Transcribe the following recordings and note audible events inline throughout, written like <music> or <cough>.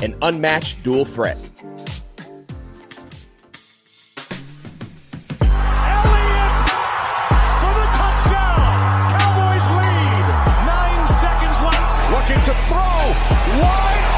an unmatched dual threat. Elliott for the touchdown. Cowboys lead. Nine seconds left. Looking to throw. Wide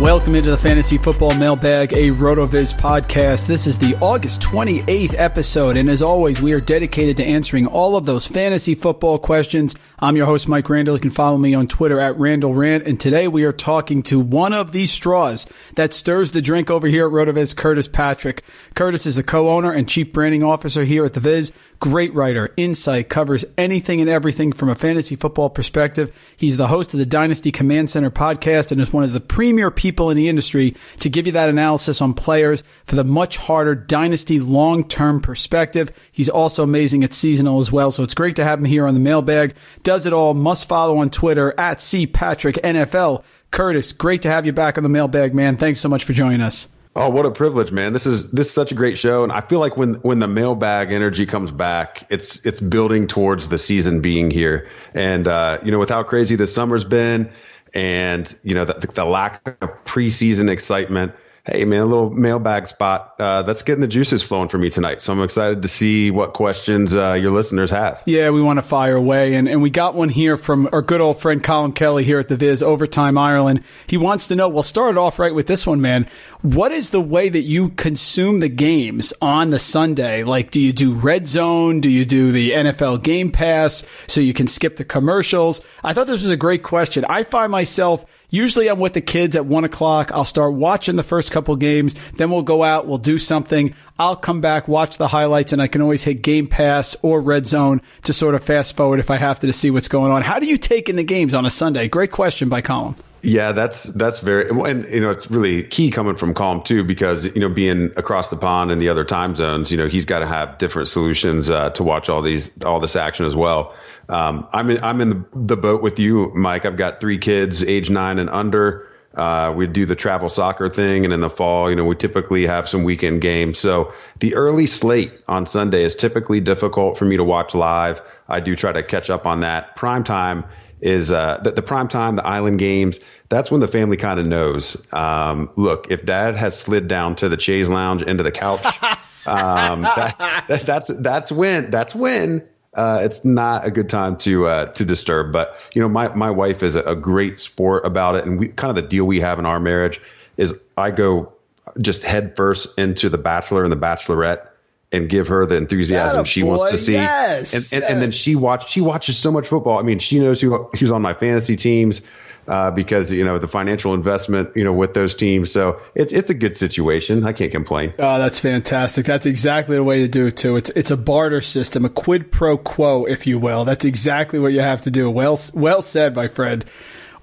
Welcome into the Fantasy Football Mailbag, a RotoViz podcast. This is the August 28th episode, and as always, we are dedicated to answering all of those fantasy football questions. I'm your host, Mike Randall. You can follow me on Twitter at Randall Rant, and today we are talking to one of these straws that stirs the drink over here at RotoViz, Curtis Patrick. Curtis is the co-owner and chief branding officer here at the Viz. Great writer, insight, covers anything and everything from a fantasy football perspective. He's the host of the Dynasty Command Center podcast and is one of the premier people in the industry to give you that analysis on players for the much harder dynasty long-term perspective. He's also amazing at seasonal as well. So it's great to have him here on the mailbag. Does it all. Must follow on Twitter at CPatrickNFL. Curtis, great to have you back on the mailbag, man. Thanks so much for joining us. Oh, what a privilege, man! This is this is such a great show, and I feel like when when the mailbag energy comes back, it's it's building towards the season being here. And uh, you know, with how crazy the summer's been, and you know the, the lack of preseason excitement. Hey, man, a little mailbag spot. Uh, that's getting the juices flowing for me tonight. So I'm excited to see what questions uh, your listeners have. Yeah, we want to fire away. And, and we got one here from our good old friend Colin Kelly here at the Viz, Overtime Ireland. He wants to know, we'll start it off right with this one, man. What is the way that you consume the games on the Sunday? Like, do you do red zone? Do you do the NFL game pass so you can skip the commercials? I thought this was a great question. I find myself Usually I'm with the kids at one o'clock. I'll start watching the first couple games. Then we'll go out. We'll do something. I'll come back, watch the highlights, and I can always hit Game Pass or Red Zone to sort of fast forward if I have to to see what's going on. How do you take in the games on a Sunday? Great question by Colin. Yeah, that's that's very and you know it's really key coming from Calm too because you know being across the pond in the other time zones, you know he's got to have different solutions uh, to watch all these all this action as well. Um, I'm in, I'm in the, the boat with you, Mike. I've got three kids, age nine and under. Uh, we do the travel soccer thing, and in the fall, you know, we typically have some weekend games. So the early slate on Sunday is typically difficult for me to watch live. I do try to catch up on that. Prime time is uh, the, the prime time, the island games. That's when the family kind of knows. Um, look, if Dad has slid down to the chaise lounge into the couch, <laughs> um, that, that, that's that's when that's when uh, it's not a good time to uh, to disturb. But you know, my my wife is a, a great sport about it, and we kind of the deal we have in our marriage is I go just head first into the Bachelor and the Bachelorette and give her the enthusiasm she wants to see. Yes, and, and, yes. and then she watch she watches so much football. I mean, she knows who who's on my fantasy teams uh, because you know the financial investment you know with those teams. So it's it's a good situation. I can't complain. Oh, that's fantastic. That's exactly the way to do it too. It's it's a barter system, a quid pro quo, if you will. That's exactly what you have to do. Well well said, my friend.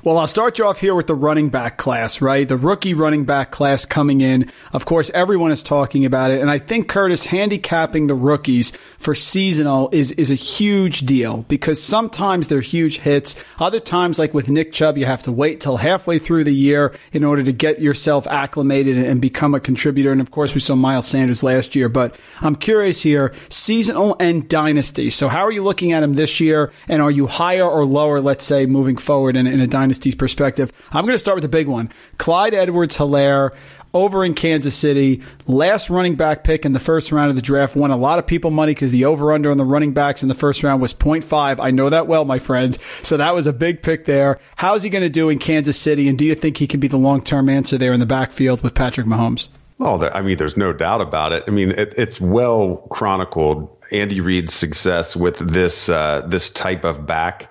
Well, I'll start you off here with the running back class, right? The rookie running back class coming in. Of course, everyone is talking about it. And I think Curtis handicapping the rookies for seasonal is, is a huge deal because sometimes they're huge hits. Other times, like with Nick Chubb, you have to wait till halfway through the year in order to get yourself acclimated and become a contributor. And of course, we saw Miles Sanders last year, but I'm curious here, seasonal and dynasty. So how are you looking at him this year? And are you higher or lower, let's say, moving forward in, in a dynasty perspective. I'm going to start with the big one. Clyde Edwards Helaire over in Kansas City. Last running back pick in the first round of the draft won a lot of people money because the over under on the running backs in the first round was 0.5. I know that well, my friends. So that was a big pick there. How's he going to do in Kansas City? And do you think he can be the long term answer there in the backfield with Patrick Mahomes? Oh, I mean, there's no doubt about it. I mean, it, it's well chronicled. Andy Reid's success with this uh, this type of back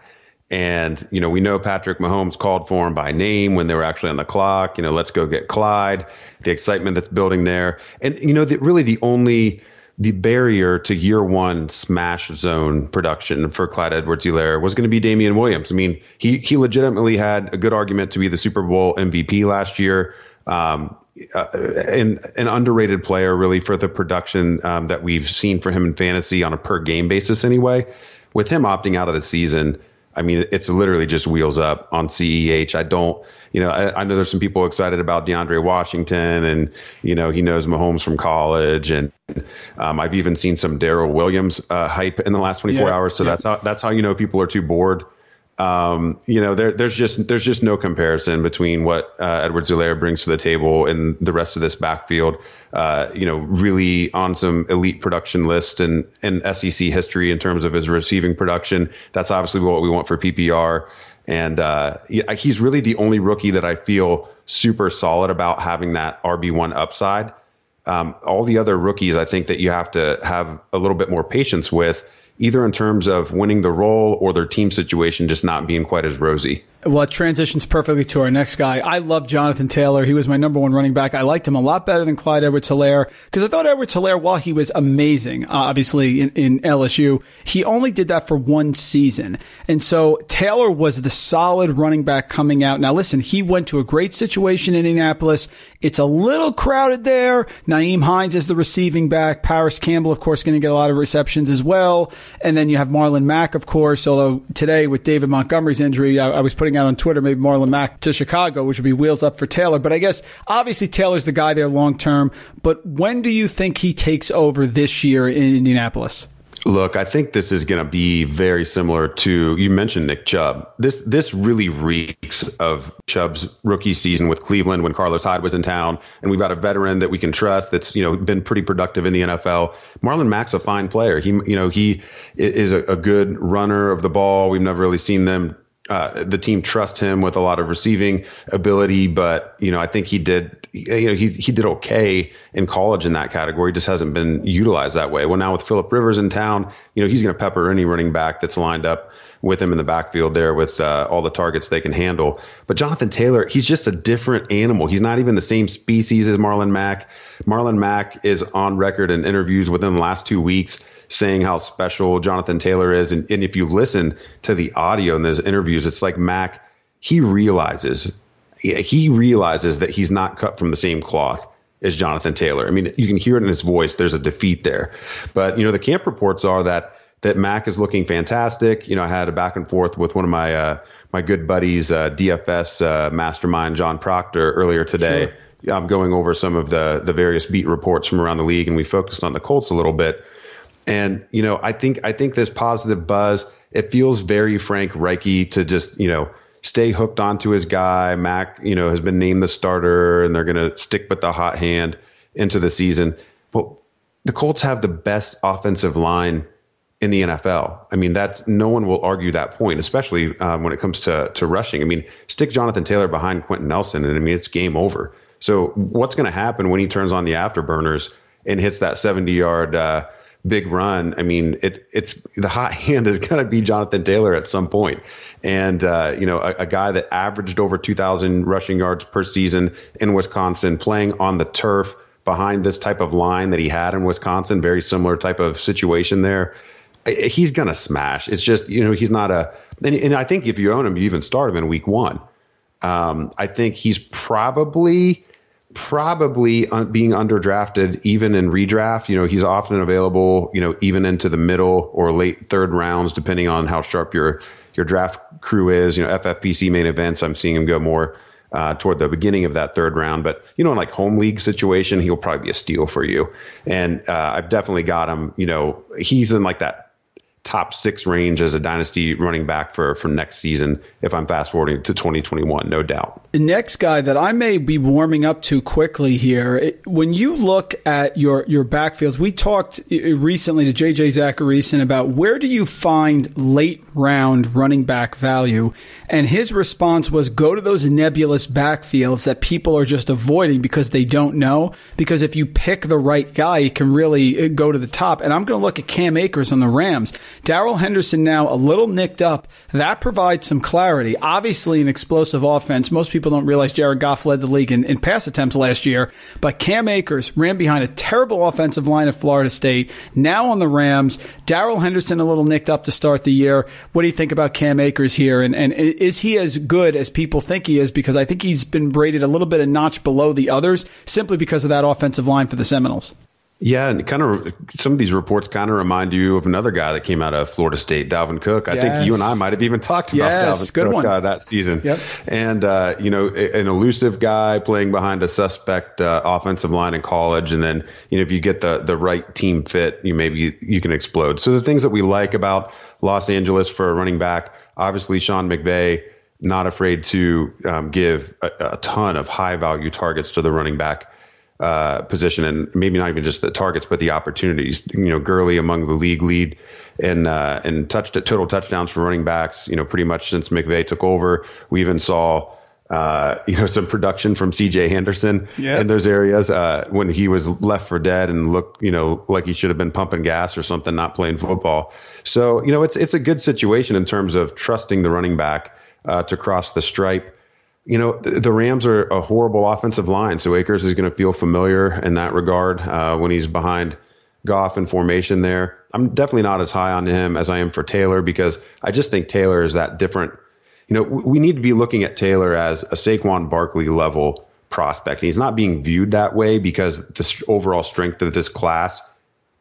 and, you know, we know Patrick Mahomes called for him by name when they were actually on the clock. You know, let's go get Clyde, the excitement that's building there. And, you know, the, really the only, the barrier to year one smash zone production for Clyde Edwards Helaire was going to be Damien Williams. I mean, he, he legitimately had a good argument to be the Super Bowl MVP last year. Um, uh, an, an underrated player really for the production um, that we've seen for him in fantasy on a per game basis anyway. With him opting out of the season, I mean, it's literally just wheels up on CEH. I don't, you know, I, I, know there's some people excited about DeAndre Washington, and you know he knows Mahomes from college, and um, I've even seen some Darrel Williams uh, hype in the last 24 yeah, hours. So yeah. that's how that's how you know people are too bored um, you know, there, there's just there's just no comparison between what uh, Edwards Helaire brings to the table and the rest of this backfield. Uh, you know, really on some elite production list and and SEC history in terms of his receiving production. That's obviously what we want for PPR. And uh, he's really the only rookie that I feel super solid about having that RB one upside. Um, all the other rookies, I think that you have to have a little bit more patience with either in terms of winning the role or their team situation just not being quite as rosy. Well, it transitions perfectly to our next guy. I love Jonathan Taylor. He was my number one running back. I liked him a lot better than Clyde Edwards Helaire because I thought Edwards Helaire, while he was amazing, uh, obviously in, in LSU, he only did that for one season. And so Taylor was the solid running back coming out. Now, listen, he went to a great situation in Indianapolis. It's a little crowded there. Nyheim Hines is the receiving back. Parris Campbell, of course, going to get a lot of receptions as well. And then you have Marlon Mack, of course, although today with David Montgomery's injury, I, I was putting out on Twitter, maybe Marlon Mack to Chicago, which would be wheels up for Taylor. But I guess obviously Taylor's the guy there long term. But when do you think he takes over this year in Indianapolis? Look, I think this is going to be very similar to you mentioned Nick Chubb. This this really reeks of Chubb's rookie season with Cleveland when Carlos Hyde was in town, and we've got a veteran that we can trust that's you know been pretty productive in the NFL. Marlon Mack's a fine player. He you know he is a, a good runner of the ball. We've never really seen them uh, the team trust him with a lot of receiving ability, but you know I think he did you know he he did okay in college in that category. Just hasn't been utilized that way. Well, now with Philip Rivers in town, you know he's going to pepper any running back that's lined up with him in the backfield there with uh, all the targets they can handle. But Jonathan Taylor, he's just a different animal. He's not even the same species as Marlon Mack. Marlon Mack is on record in interviews within the last two weeks saying how special Jonathan Taylor is. And, and if you listen to the audio in those interviews, it's like Mack, he realizes, he realizes that he's not cut from the same cloth as Jonathan Taylor. I mean, you can hear it in his voice. There's a defeat there. But, you know, the camp reports are that, that Mack is looking fantastic. You know, I had a back and forth with one of my, uh, my good buddies, uh, DFS uh, mastermind John Proctor earlier today. Sure. I'm going over some of the the various beat reports from around the league, and we focused on the Colts a little bit. And you know, I think I think this positive buzz. It feels very Frank Reichy to just you know stay hooked onto his guy. Mack, you know, has been named the starter, and they're going to stick with the hot hand into the season. But the Colts have the best offensive line in the NFL. I mean, that's no one will argue that point, especially um, when it comes to to rushing. I mean, stick Jonathan Taylor behind Quenton Nelson, and I mean, it's game over. So, what's going to happen when he turns on the afterburners and hits that 70 yard uh, big run, I mean, it, it's the hot <laughs> hand is going to be Jonathan Taylor at some point. And, uh, you know, a, a, guy that averaged over 2,000 rushing yards per season in Wisconsin, playing on the turf behind this type of line that he had in Wisconsin, very similar type of situation there. He's going to smash. It's just, you know, he's not a, and, and I think if you own him, you even start him in week one Um, I think he's probably probably un- being underdrafted even in redraft. You know, he's often available. You know, even into the middle or late third rounds, depending on how sharp your your draft crew is. You know, FFPC main events, I'm seeing him go more uh, toward the beginning of that third round. But you know, in like home league situation, he'll probably be a steal for you. And uh, I've definitely got him. You know, he's in like that top six range as a dynasty running back for for next season if I'm fast forwarding to 2021, no doubt. The next guy that I may be warming up to quickly here, when you look at your your backfields, we talked recently to JJ Zachariason about where do you find late round running back value, and his response was go to those nebulous backfields that people are just avoiding because they don't know. Because if you pick the right guy, you can really uh, go to the top. And I'm going to look at Cam Akers on the Rams. Darrell Henderson now a little nicked up. That provides some clarity. Obviously, an explosive offense. Most people don't realize Jared Goff led the league in, in pass attempts last year, but Cam Akers ran behind a terrible offensive line at Florida State. Now on the Rams, Darrell Henderson a little nicked up to start the year. What do you think about Cam Akers here? And, and is he as good as people think he is? Because I think he's been braided a little bit a notch below the others simply because of that offensive line for the Seminoles. Yeah, and kind of some of these reports kind of remind you of another guy that came out of Florida State, Dalvin Cook. I yes. think you and I might have even talked about yes, Dalvin Cook uh, that season. Yep. And uh, you know, an elusive guy playing behind a suspect uh, offensive line in college, and then you know, if you get the the right team fit, you maybe you can explode. So the things that we like about Los Angeles for a running back, obviously Sean McVay not afraid to um, give a, a ton of high value targets to the running back uh, position, and maybe not even just the targets, but the opportunities. You know, Gurley among the league lead in uh, in touch total touchdowns for running backs. You know, pretty much since McVay took over, we even saw. Uh, <laughs> you know, some production from C.J. Anderson in those areas uh, when he was left for dead and looked, you know, like he should have been pumping gas or something, not playing football. So, you know, it's it's a good situation in terms of trusting the running back uh, to cross the stripe you know, the, Rams are a horrible offensive line, so Akers is going to feel familiar in that regard uh, when he's behind Goff in formation there. I'm definitely not as high on him as I am for Taylor because I just think Taylor is that different. You know, we need to be looking at Taylor as a Saquon Barkley level prospect. He's not being viewed that way because the overall strength of this class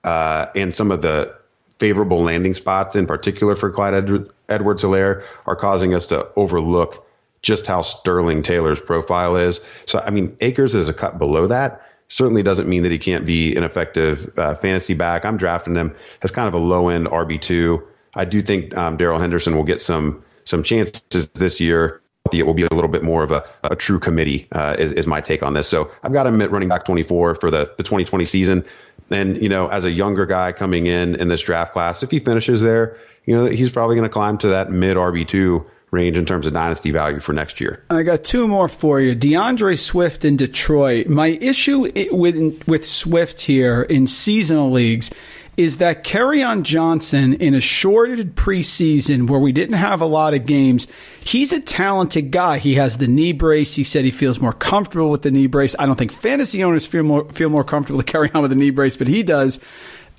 uh, and some of the favorable landing spots, in particular for Clyde Ed- Edwards-Helaire, are causing us to overlook just how sterling Taylor's profile is. So, I mean, Akers is a cut below that. Certainly doesn't mean that he can't be an effective uh, fantasy back. I'm drafting him as kind of a low end RB2. I do think um, Darrell Henderson will get some some chances this year. It will be a little bit more of a, a true committee, uh, is, is, my take on this. So I've got him at running back 24 for the, the 2020 season. And, you know, as a younger guy coming in in this draft class, if he finishes there, you know, he's probably going to climb to that mid RB2 range in terms of dynasty value for next year. I got two more for you. D'Andre Swift in Detroit. My issue with with Swift here in seasonal leagues is that Kerryon Johnson in a shorted preseason where we didn't have a lot of games, he's a talented guy. He has the knee brace. He said he feels more comfortable with the knee brace. I don't think fantasy owners feel more feel more comfortable to carry on with the knee brace, but he does.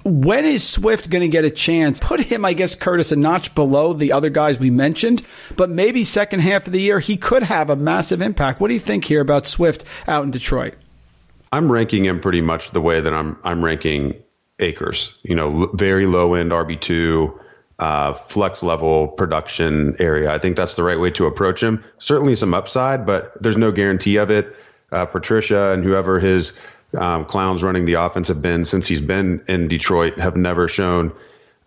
When is Swift going to get a chance? Put him, I guess, Curtis, a notch below the other guys we mentioned, but maybe second half of the year, he could have a massive impact. What do you think here about Swift out in Detroit? I'm ranking him pretty much the way that I'm I'm ranking Akers. You know, very low end RB two, uh, flex level production area. I think that's the right way to approach him. Certainly some upside, but there's no guarantee of it. Uh, Patricia and whoever his um, clowns running the offense have been since he's been in Detroit have never shown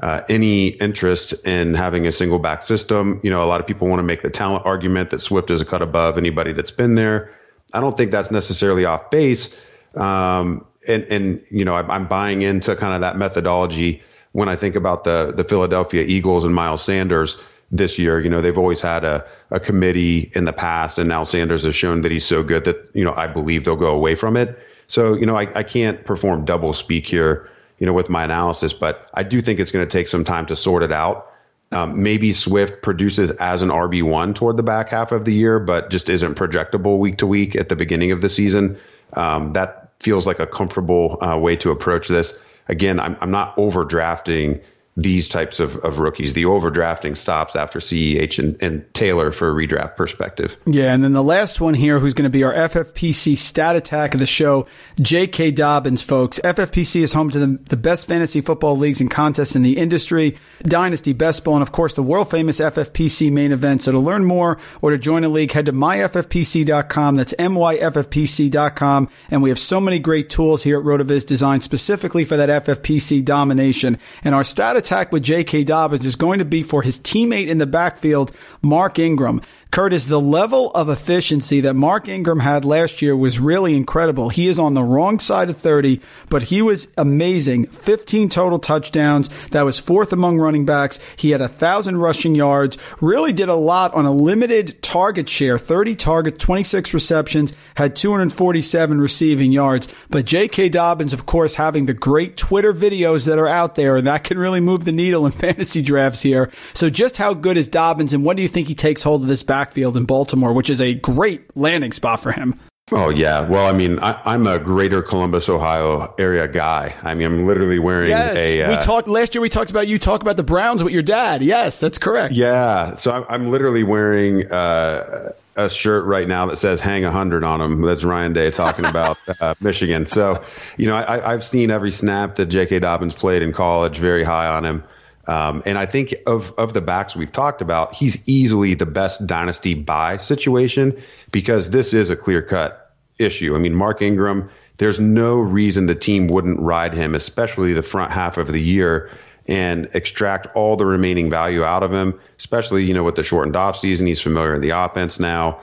uh, any interest in having a single back system. You know, a lot of people want to make the talent argument that Swift is a cut above anybody that's been there. I don't think that's necessarily off base. Um, and, and, you know, I'm, I'm buying into kind of that methodology when I think about the, the Philadelphia Eagles and Miles Sanders this year. You know, they've always had a, a committee in the past, and now Sanders has shown that he's so good that, you know, I believe they'll go away from it. So, you know, I, I can't perform double speak here, you know, with my analysis, but I do think it's going to take some time to sort it out. Um, maybe Swift produces as an RB1 toward the back half of the year, but just isn't projectable week to week at the beginning of the season. Um, that feels like a comfortable uh, way to approach this. Again, I'm, I'm not overdrafting these types of, of rookies. The overdrafting stops after CEH and, and Taylor for a redraft perspective. Yeah, and then the last one here, who's going to be our FFPC stat attack of the show, J.K. Dobbins, folks. FFPC is home to the, the best fantasy football leagues and contests in the industry, Dynasty, Best Ball, and of course the world famous FFPC main event. So to learn more or to join a league, head to myffpc.com. That's myffpc.com. And we have so many great tools here at RotoViz designed specifically for that FFPC domination. And our stat attack with J.K. Dobbins is going to be for his teammate in the backfield, Mark Ingram. Curtis, the level of efficiency that Mark Ingram had last year was really incredible. He is on the wrong side of 30, but he was amazing. 15 total touchdowns. That was fourth among running backs. He had a thousand rushing yards, really did a lot on a limited target share, 30 targets, 26 receptions, had 247 receiving yards. But J.K. Dobbins, of course, having the great Twitter videos that are out there, and that can really move the needle in <laughs> fantasy drafts here. So just how good is Dobbins, and what do you think he takes hold of this back? Backfield in Baltimore, which is a great landing spot for him. Oh yeah, well, I mean, I, am a Greater Columbus, Ohio area guy. I mean, I'm literally wearing yes, a. Uh, we talked last year. We talked about you talk about the Browns with your dad. Yes, that's correct. Yeah, so I'm, I'm literally wearing uh, a shirt right now that says "Hang a hundred on him." That's Ryan Day talking <laughs> about uh, Michigan. So, you know, I, I've seen every snap that J.K. Dobbins played in college. Very high on him. Um, and I think of of the backs we've talked about, he's easily the best dynasty buy situation because this is a clear cut issue. I mean, Mark Ingram, there's no reason the team wouldn't ride him, especially the front half of the year, and extract all the remaining value out of him. Especially, you know, with the shortened off season, he's familiar in the offense now.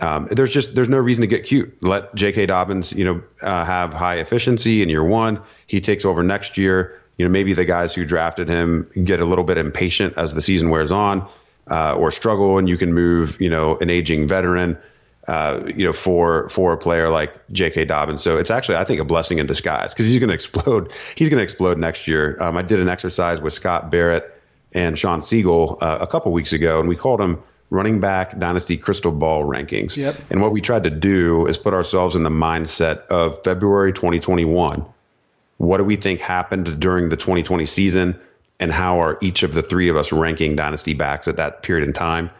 Um, there's just there's no reason to get cute. Let J.K. Dobbins, you know, uh, have high efficiency in year one. He takes over next year you know, maybe the guys who drafted him get a little bit impatient as the season wears on, uh, or struggle, and you can move, you know, an aging veteran, uh, you know, for for a player like J.K. Dobbins. So it's actually, I think, a blessing in disguise because he's going to explode. He's going to explode next year. Um, I did an exercise with Scott Barrett and Sean Siegel uh, a couple weeks ago, and we called them running back dynasty crystal ball rankings. Yep. And what we tried to do is put ourselves in the mindset of February 2021 what do we think happened during the 2020 season? And how are each of the three of us ranking dynasty backs at that period in time?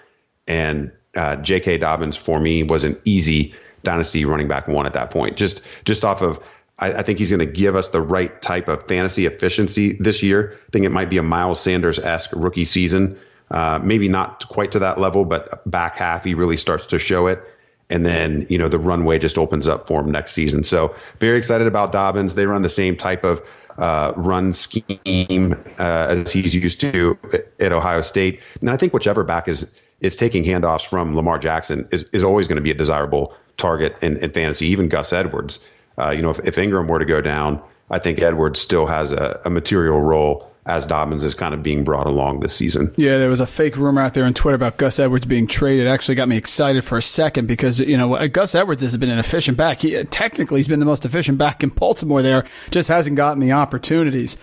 And uh, J.K. Dobbins for me was an easy dynasty running back one at that point. Just just off of, I, I think he's going to give us the right type of fantasy efficiency this year. I think it might be a Miles Sanders esque rookie season. Uh, maybe not quite to that level, but back half he really starts to show it and then you know the runway just opens up for him next season. So very excited about Dobbins. They run the same type of uh, run scheme uh, as he's used to at Ohio State, and I think whichever back is is taking handoffs from Lamar Jackson is, is always going to be a desirable target in, in fantasy. Even Gus Edwards, uh, you know, if, if Ingram were to go down, I think Edwards still has a, a material role as Dobbins is kind of being brought along this season. Yeah, there was a fake rumor out there on Twitter about Gus Edwards being traded. It actually got me excited for a second because, you know, Gus Edwards has been an efficient back. He, technically, he's been the most efficient back in Baltimore there, just hasn't gotten the opportunities.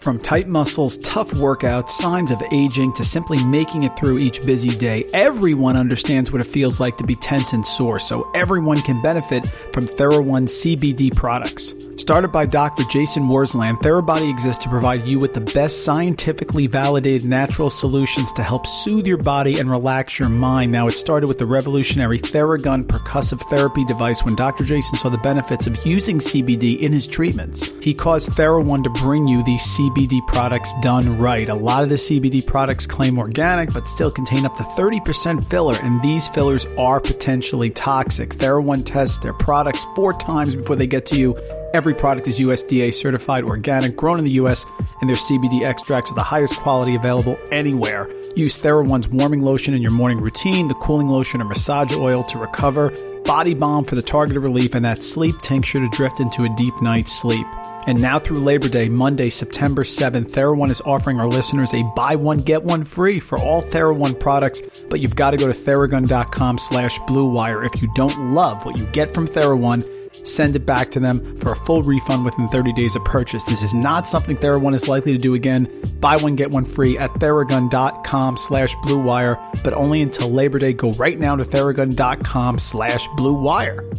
From tight muscles, tough workouts, signs of aging, to simply making it through each busy day, everyone understands what it feels like to be tense and sore, so everyone can benefit from TheraOne CBD products. Started by Dr. Jason Wersland, Therabody exists to provide you with the best scientifically validated natural solutions to help soothe your body and relax your mind. Now, it started with the revolutionary Theragun percussive therapy device when Dr. Jason saw the benefits of using CBD in his treatments. He caused TheraOne to bring you these CBD products done right. A lot of the CBD products claim organic, but still contain up to 30% filler, and these fillers are potentially toxic. TheraOne tests their products four times before they get to you Every product is USDA certified organic, grown in the US, and their CBD extracts are the highest quality available anywhere. Use TheraOne's warming lotion in your morning routine, the cooling lotion or massage oil to recover, body balm for the targeted relief, and that sleep tincture to drift into a deep night's sleep. And now through Labor Day, Monday, September 7th, TheraOne is offering our listeners a buy one, get one free for all TheraOne products, but you've got to go to theragun.com slash bluewire. If you don't love what you get from TheraOne, send it back to them for a full refund within 30 days of purchase. This is not something Theragun is likely to do again. Buy one, get one free at theragun.com slash bluewire, but only until Labor Day. Go right now to theragun.com slash bluewire.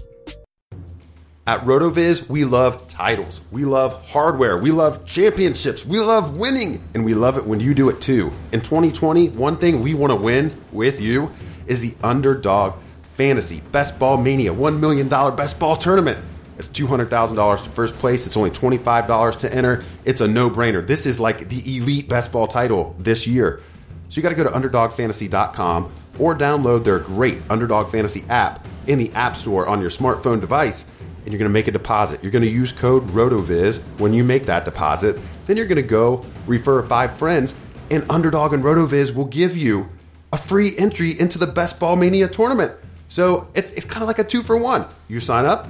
At RotoViz, we love titles. We love hardware. We love championships. We love winning. And we love it when you do it too. In 2020, one thing we want to win with you is the Underdog Fantasy Best Ball Mania $1 million Best Ball Tournament. It's $200,000 to first place. It's only $25 to enter. It's a no brainer. This is like the elite best ball title this year. So you got to go to UnderdogFantasy.com or download their great Underdog Fantasy app in the App Store on your smartphone device and you're going to make a deposit. You're going to use code RotoViz when you make that deposit. Then you're going to go refer five friends, and Underdog and RotoViz will give you a free entry into the Best Ball Mania tournament. So it's, it's kind of like a two for one. You sign up,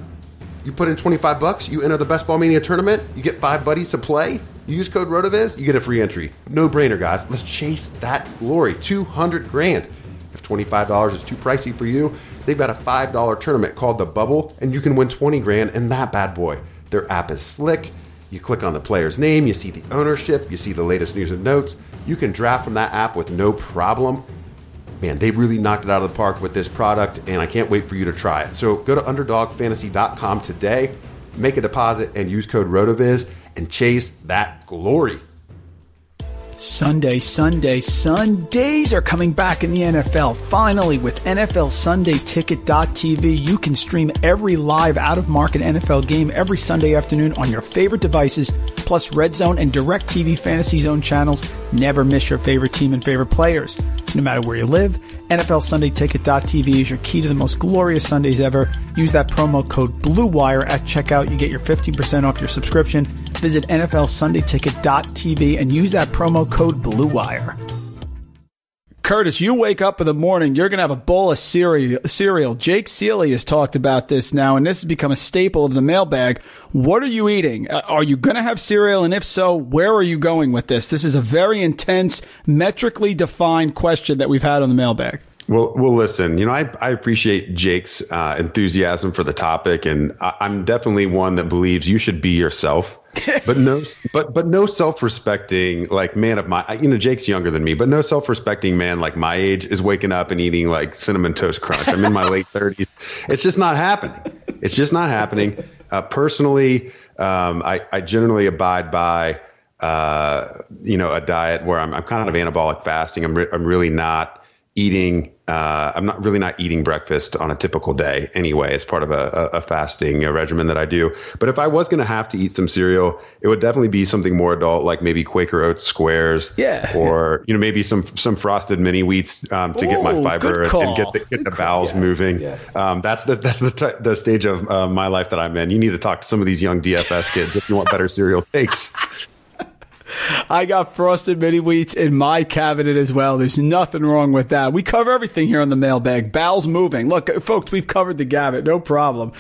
you put in 25 bucks, you enter the Best Ball Mania tournament, you get five buddies to play, you use code RotoViz, you get a free entry. No brainer, guys. Let's chase that glory. 200 grand. If $25 is too pricey for you, they've got a $5 tournament called the Bubble, and you can win 20 grand in that bad boy. Their app is slick. You click on the player's name, you see the ownership, you see the latest news and notes. You can draft from that app with no problem. Man, they really knocked it out of the park with this product, and I can't wait for you to try it. So go to underdogfantasy.com today, make a deposit, and use code RotoViz and chase that glory. Sunday, Sunday, Sundays are coming back in the NFL. Finally, with NFL Sunday Ticket.tv, you can stream every live out of market NFL game every Sunday afternoon on your favorite devices, plus Red Zone and DirecTV Fantasy Zone channels. Never miss your favorite team and favorite players. No matter where you live, NFL Sunday Ticket.tv is your key to the most glorious Sundays ever. Use that promo code BLUEWIRE at checkout. You get your 15% off your subscription. Visit NFL Sunday and use that promo code BLUEWIRE. Curtis, you wake up in the morning, you're going to have a bowl of cereal, cereal. Jake Seely has talked about this now, and this has become a staple of the mailbag. What are you eating? Uh, are you going to have cereal? And if so, where are you going with this? This is a very intense, metrically defined question that we've had on the mailbag. Well, well, listen. You know, I, I appreciate Jake's uh, enthusiasm for the topic, and I, I'm definitely one that believes you should be yourself, <laughs> but no, but but no self-respecting like man of my. You know, Jake's younger than me, but no self-respecting man like my age is waking up and eating like cinnamon toast crunch. I'm in my late <laughs> 30s. It's just not happening. It's just not happening. Uh, personally, um, I, I generally abide by uh, you know a diet where I'm, I'm kind of anabolic fasting. I'm re- I'm really not eating. Uh, I'm not really not eating breakfast on a typical day anyway. It's part of a, a fasting a regimen that I do. But if I was going to have to eat some cereal, it would definitely be something more adult, like maybe Quaker Oats squares, Yeah. or you know maybe some some frosted mini wheats um, to get my fiber and, get the, get the bowels Yes, moving. yes. Um, that's the that's the t- the stage of uh, my life that I'm in. You need to talk to some of these young DFS kids if you want better cereal takes. <laughs> I got frosted mini wheats in my cabinet as well. There's nothing wrong with that. We cover everything here on the mailbag. Bowels moving. Look, folks, we've covered the gamut. No problem.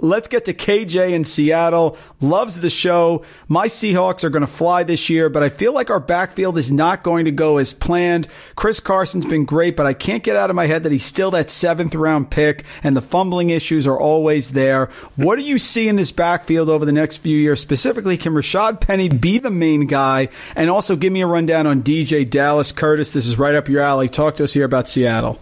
Let's get to KJ in Seattle. Loves the show. My Seahawks are going to fly this year, but I feel like our backfield is not going to go as planned. Chris Carson's been great, but I can't get out of my head that he's still that seventh round pick, and the fumbling issues are always there. What do you see in this backfield over the next few years? Specifically, can Rashad Penny be the main guy? And also give me a rundown on DeeJay Dallas Curtis. This is right up your alley. Talk to us here about Seattle.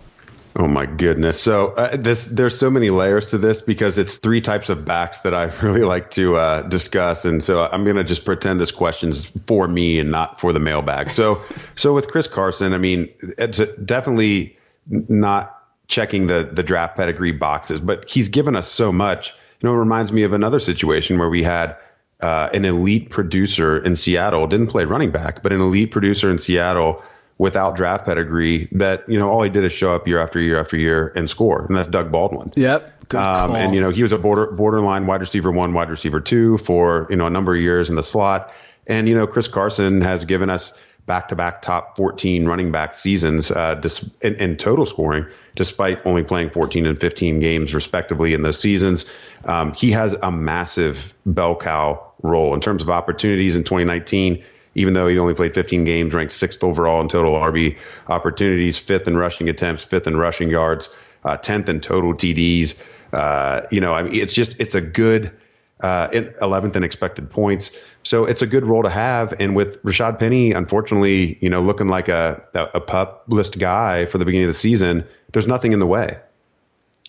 Oh my goodness! So uh, this there's so many layers to this because it's three types of backs that I <laughs> really like to uh, discuss, and so I'm gonna just pretend this question's for me and not for the mailbag. So <laughs> so with Chris Carson, I mean, it's definitely not checking the the draft pedigree boxes, but he's given us so much. You know, it reminds me of another situation where we had uh, an elite producer in Seattle, didn't play running back, but an elite producer in Seattle without draft pedigree that, you know, all he did is show up year after year after year and score. And that's Doug Baldwin. Yep. Um, and you know he was a border borderline wide receiver one, wide receiver two for you know a number of years in the slot. And you know Chris Carson has given us back to back top 14 running back seasons uh, dis- in, in total scoring, despite only playing 14 and 15 games respectively in those seasons. Um, he has a massive bell cow role in terms of opportunities in 2019 even though he only played 15 games, ranked sixth overall in total RB opportunities, fifth in rushing attempts, fifth in rushing yards, uh, 10th in total TDs. Uh, you know, I mean, it's just, it's a good, uh, 11th in expected points. So it's a good role to have. And with Rashad Penny, unfortunately, you know, looking like a, a, a pup list guy for the beginning of the season, there's nothing in the way.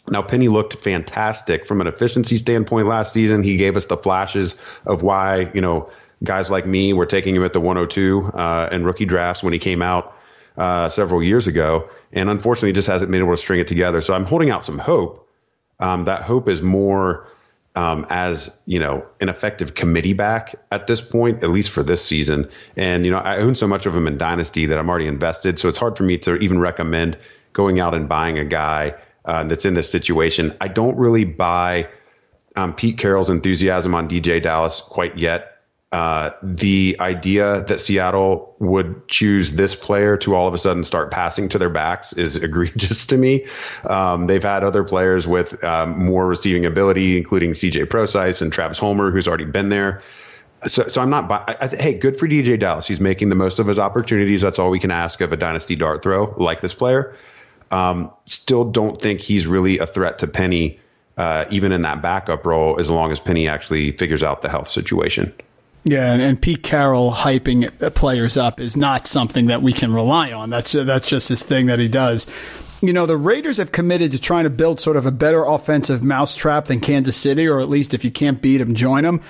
Now, Penny looked fantastic from an efficiency standpoint last season. He gave us the flashes of why, you know, guys like me were taking him at the 102 uh, rookie drafts when he came out uh, several years ago. And unfortunately, he just hasn't been able to string it together. So I'm holding out some hope. Um, that hope is more um, as you know an effective committee back at this point, at least for this season. And you know, I own so much of him in Dynasty that I'm already invested, so it's hard for me to even recommend going out and buying a guy uh, that's in this situation. I don't really buy um, Pete Carroll's enthusiasm on DeeJay Dallas quite yet. Uh, the idea that Seattle would choose this player to all of a sudden start passing to their backs is <laughs> egregious to me. Um, they've had other players with um, more receiving ability, including CJ Prosise and Travis Homer, who's already been there. So, so I'm not. I, I, hey, good for DeeJay Dallas. He's making the most of his opportunities. That's all we can ask of a dynasty dart throw like this player. Um, still don't think he's really a threat to Penny, uh, even in that backup role, as long as Penny actually figures out the health situation. Yeah, and, and, Pete Carroll hyping players up is not something that we can rely on. That's that's just his thing that he does. You know, the Raiders have committed to trying to build sort of a better offensive mousetrap than Kansas City, or at least if you can't beat them, join them.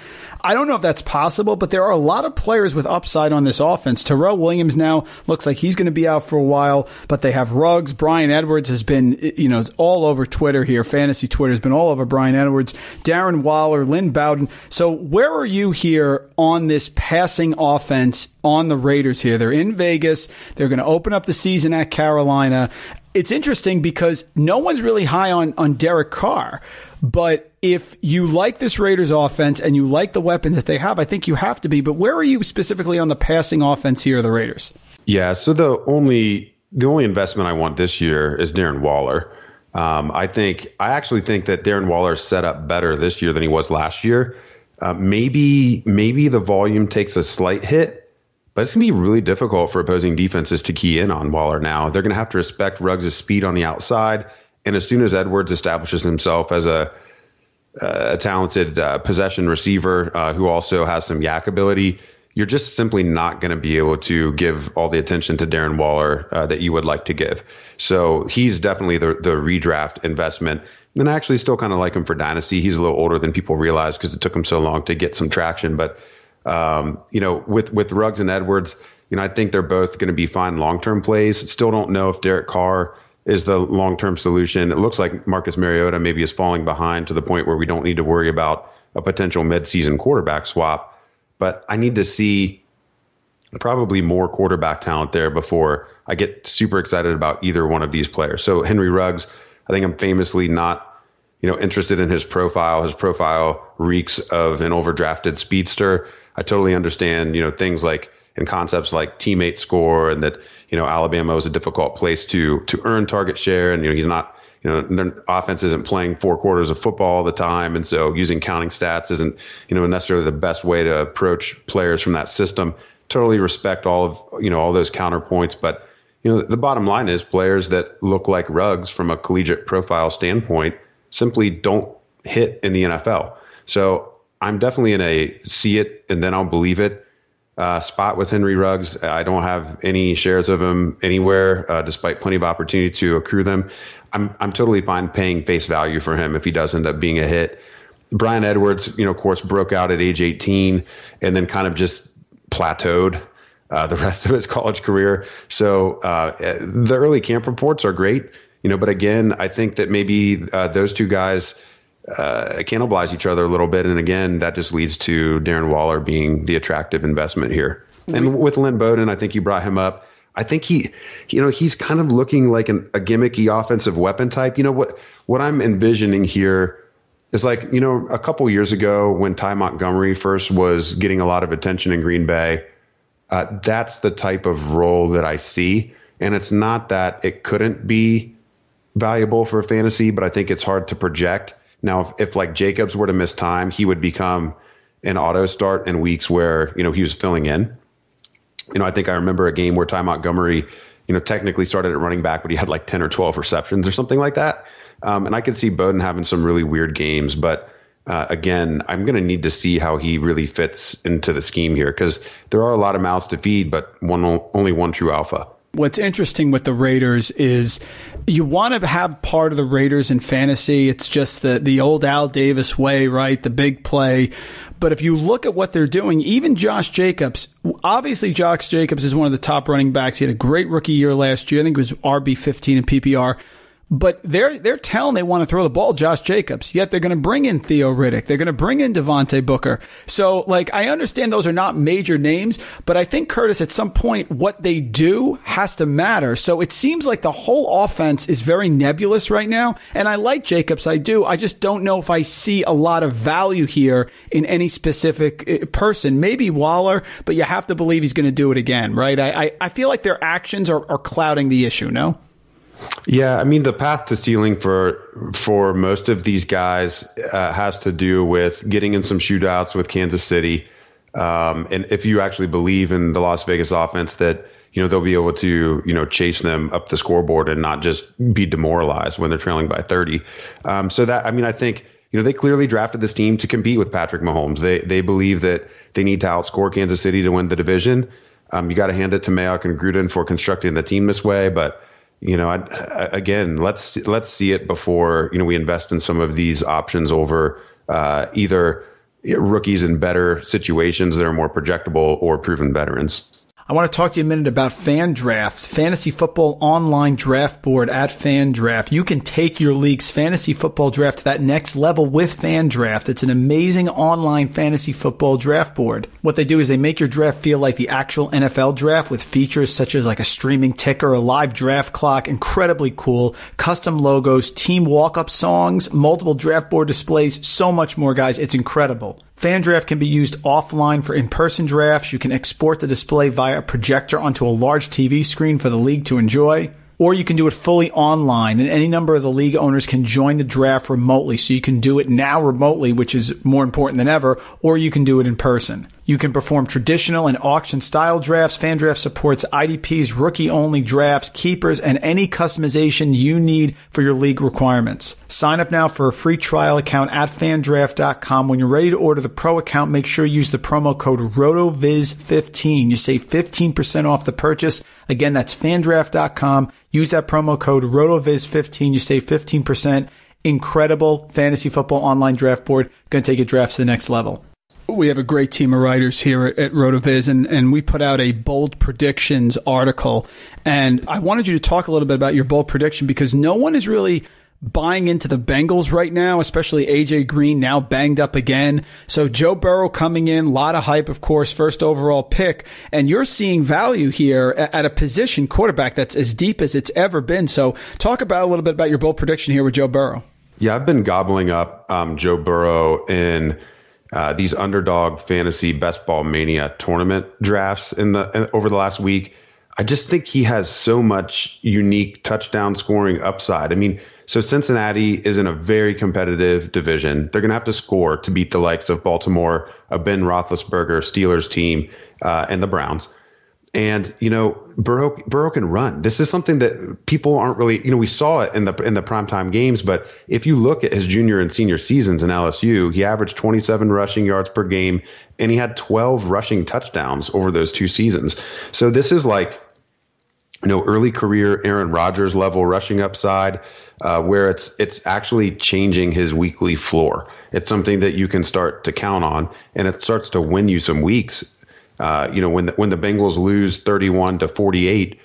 I don't know if that's possible, but there are a lot of players with upside on this offense. Tyrell Williams now looks like he's going to be out for a while, but they have Ruggs. Bryan Edwards has been, you know, all over Twitter here. Fantasy Twitter has been all over Bryan Edwards, Darren Waller, Lynn Bowden. So where are you here on this passing offense on the Raiders here? They're in Vegas. They're going to open up the season at Carolina. It's interesting because no one's really high on, on Derek Carr. But if you like this Raiders offense and you like the weapons that they have, I think you have to be. But where are you specifically on the passing offense here, of the Raiders? Yeah, so the only the only investment I want this year is Darren Waller. Um, I think I actually think that Darren Waller is set up better this year than he was last year. Uh, maybe maybe the volume takes a slight hit, but it's gonna be really difficult for opposing defenses to key in on Waller now. They're gonna have to respect Ruggs' speed on the outside and as soon as Edwards establishes himself as a a talented uh, possession receiver uh, who also has some YAC ability, you're just simply not going to be able to give all the attention to Darren Waller uh, that you would like to give. So he's definitely the the redraft investment. And I actually still kind of like him for dynasty. He's a little older than people realize because it took him so long to get some traction. But um, you know, with with Ruggs and Edwards, you know, I think they're both going to be fine long term plays. Still don't know if Derek Carr is the long term solution. It looks like Marcus Mariota maybe is falling behind to the point where we don't need to worry about a potential midseason quarterback swap. But I need to see probably more quarterback talent there before I get super excited about either one of these players. So Henry Ruggs, I think I'm famously not you know interested in his profile. His profile reeks of an overdrafted speedster. I totally understand, you know, things like and concepts like teammate score and that you know Alabama was a difficult place to to earn target share and you know he's not you know their offense isn't playing four quarters of football all the time. And so using counting stats isn't you know necessarily the best way to approach players from that system. Totally respect all of you know all those counterpoints. But you know the bottom line is players that look like Ruggs from a collegiate profile standpoint simply don't hit in the NFL so I'm definitely in a see it and then I'll believe it uh, spot with Henry Ruggs. I don't have any shares of him anywhere, uh, despite plenty of opportunity to accrue them. I'm I'm totally fine paying face value for him if he does end up being a hit. Bryan Edwards, you know, of course, broke out at age 18 and then kind of just plateaued uh, the rest of his college career. So uh, the early camp reports are great, you know, but again, I think that maybe uh, those two guys uh, cannibalize each other a little bit. And again, that just leads to Darren Waller being the attractive investment here. And with Lynn Bowden, I think you brought him up. I think he, you know, he's kind of looking like an, a gimmicky offensive weapon type. You know what? What I'm envisioning here is like, you know, a couple years ago when Ty Montgomery first was getting a lot of attention in Green Bay. Uh, that's the type of role that I see, and it's not that it couldn't be valuable for fantasy, but I think it's hard to project. Now, if, if like Jacobs were to miss time, he would become an auto start in weeks where you know he was filling in. You know, I think I remember a game where Ty Montgomery, you know, technically started at running back, but he had like ten or twelve receptions or something like that. Um, and I could see Bowden having some really weird games, but uh, again, I'm going to need to see how he really fits into the scheme here because there are a lot of mouths to feed, but one only one true alpha. What's interesting with the Raiders is you want to have part of the Raiders in fantasy. It's just the, the old Al Davis way, right? The big play. But if you look at what they're doing, even Josh Jacobs, obviously Josh Jacobs is one of the top running backs. He had a great rookie year last year. I think it was RB 15 in PPR. But they're they're telling they want to throw the ball, Josh Jacobs. Yet they're going to bring in Theo Riddick. They're going to bring in Devontae Booker. So, like, I understand those are not major names, but I think Curtis, at some point, what they do has to matter. So it seems like the whole offense is very nebulous right now. And I like Jacobs, I do. I just don't know if I see a lot of value here in any specific uh, person. Maybe Waller, but you have to believe he's going to do it again, right? I I, I feel like their actions are, are clouding the issue. No. Yeah, I mean the path to ceiling for for most of these guys uh, has to do with getting in some shootouts with Kansas City, um, and if you actually believe in the Las Vegas offense, that you know they'll be able to you know chase them up the scoreboard and not just be demoralized when they're trailing by 30. Um, so that I mean I think you know they clearly drafted this team to compete with Patrick Mahomes. They they believe that they need to outscore Kansas City to win the division. Um, you got to hand it to Mayock and Gruden for constructing the team this way, but you know, I, again, let's let's see it before you know we invest in some of these options over uh, either rookies in better situations that are more projectable or proven veterans. I want to talk to you a minute about FanDraft, fantasy football online draft board at FanDraft. You can take your league's fantasy football draft to that next level with FanDraft. It's an amazing online fantasy football draft board. What they do is they make your draft feel like the actual NFL draft with features such as like a streaming ticker, a live draft clock, incredibly cool, custom logos, team walk-up songs, multiple draft board displays, so much more guys. It's incredible. FanDraft can be used offline for in-person drafts. You can export the display via a projector onto a large TV screen for the league to enjoy. Or you can do it fully online and any number of the league owners can join the draft remotely. So you can do it now remotely, which is more important than ever, or you can do it in person. You can perform traditional and auction style drafts. FanDraft supports IDPs, rookie only drafts, keepers, and any customization you need for your league requirements. Sign up now for a free trial account at fandraft.com. When you're ready to order the pro account, make sure you use the promo code RotoViz15. You save 15% off the purchase. Again, that's fandraft.com. Use that promo code RotoViz15. You save 15%. Incredible fantasy football online draft board. Going to take your drafts to the next level we have a great team of writers here at, at RotoViz, and, and we put out a bold predictions article. And I wanted you to talk a little bit about your bold prediction because no one is really buying into the Bengals right now, especially AJ Green now banged up again. So Joe Burrow coming in, a lot of hype, of course, first overall pick, and you're seeing value here at a position quarterback that's as deep as it's ever been. So talk about a little bit about your bold prediction here with Joe Burrow. Yeah, I've been gobbling up um, Joe Burrow in uh, these underdog fantasy best ball mania tournament drafts in the in, over the last week. I just think he has so much unique touchdown scoring upside. I mean, so Cincinnati is in a very competitive division. They're going to have to score to beat the likes of Baltimore, a Ben Roethlisberger Steelers team, uh, and the Browns. And you know, Burrow Burrow can run. This is something that people aren't really. You know, we saw it in the in the primetime games, but if you look at his junior and senior seasons in LSU, he averaged 27 rushing yards per game, and he had 12 rushing touchdowns over those two seasons. So this is like, you know, early career Aaron Rodgers level rushing upside, uh, where it's it's actually changing his weekly floor. It's something that you can start to count on, and it starts to win you some weeks uh, you know, when the, when the Bengals lose 31 to 48,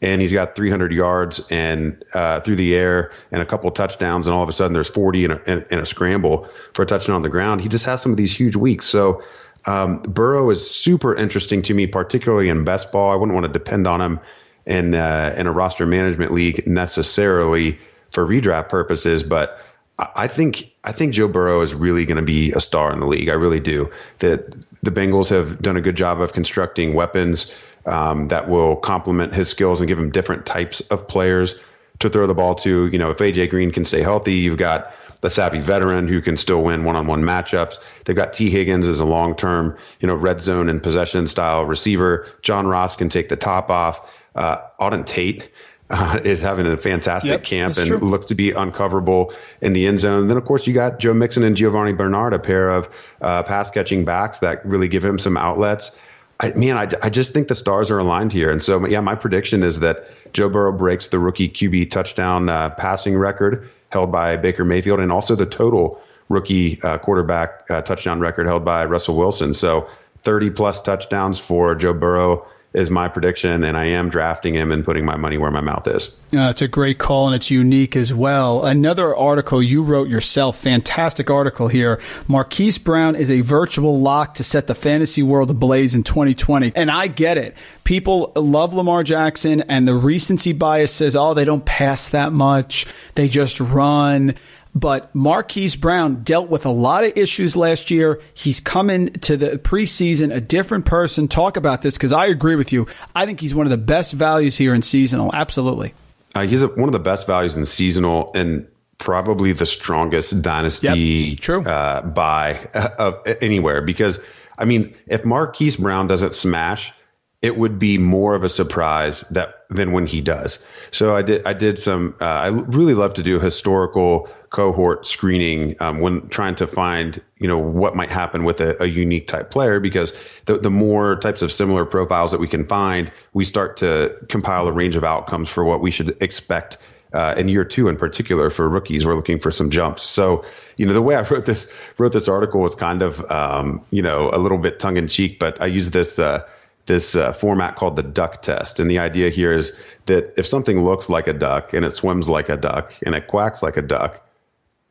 and he's got 300 yards and uh, through the air and a couple touchdowns, and all of a sudden there's 40 in a, in, a scramble for a touchdown on the ground. He just has some of these huge weeks. So um, Burrow is super interesting to me, particularly in best ball. I wouldn't want to depend on him in uh, in a roster management league necessarily for redraft purposes, but I think I think Joe Burrow is really going to be a star in the league. I really do. That the Bengals have done a good job of constructing weapons um, that will complement his skills and give him different types of players to throw the ball to. You know, if AJ Green can stay healthy, you've got the savvy veteran who can still win one-on-one matchups. They've got Tee Higgins as a long-term, you know, red zone and possession style receiver. John Ross can take the top off. Uh, Auden Tate uh, <laughs> is having a fantastic yep, camp and true. looks to be uncoverable in the end zone. And then, of course, you got Joe Mixon and Giovani Bernard, a pair of uh, pass catching backs that really give him some outlets. I, man, I, I just think the stars are aligned here. And so, yeah, my prediction is that Joe Burrow breaks the rookie QB touchdown uh, passing record held by Baker Mayfield and also the total rookie uh, quarterback uh, touchdown record held by Russell Wilson. So 30 plus touchdowns for Joe Burrow is my prediction, and I am drafting him and putting my money where my mouth is. Uh, it's a great call, and it's unique as well. Another article you wrote yourself, fantastic article here. Marquise Brown is a virtual lock to set the fantasy world ablaze in 2020. And I get it. People love Lamar Jackson, and the recency bias says, oh, they don't pass that much, they just run. But Marquise Brown dealt with a lot of issues last year. He's coming to the preseason a different person. Talk about this because I agree with you. I think he's one of the best values here in seasonal. Absolutely. Uh, he's a, one of the best values in seasonal and probably the strongest dynasty yep, true. Uh, buy of anywhere because I mean, if Marquise Brown doesn't smash, it would be more of a surprise that than when he does. So I did I did some uh, I really love to do historical cohort screening um, when trying to find you know what might happen with a, a, unique type player because the, the more types of similar profiles that we can find we start to compile a range of outcomes for what we should expect uh, in year two in particular for rookies. We're looking for some jumps. So you know the way i wrote this wrote this article was kind of um, you know a little bit tongue-in-cheek but i use this uh, this uh, format called the duck test. And the idea here is that if something looks like a duck and it swims like a duck and it quacks like a duck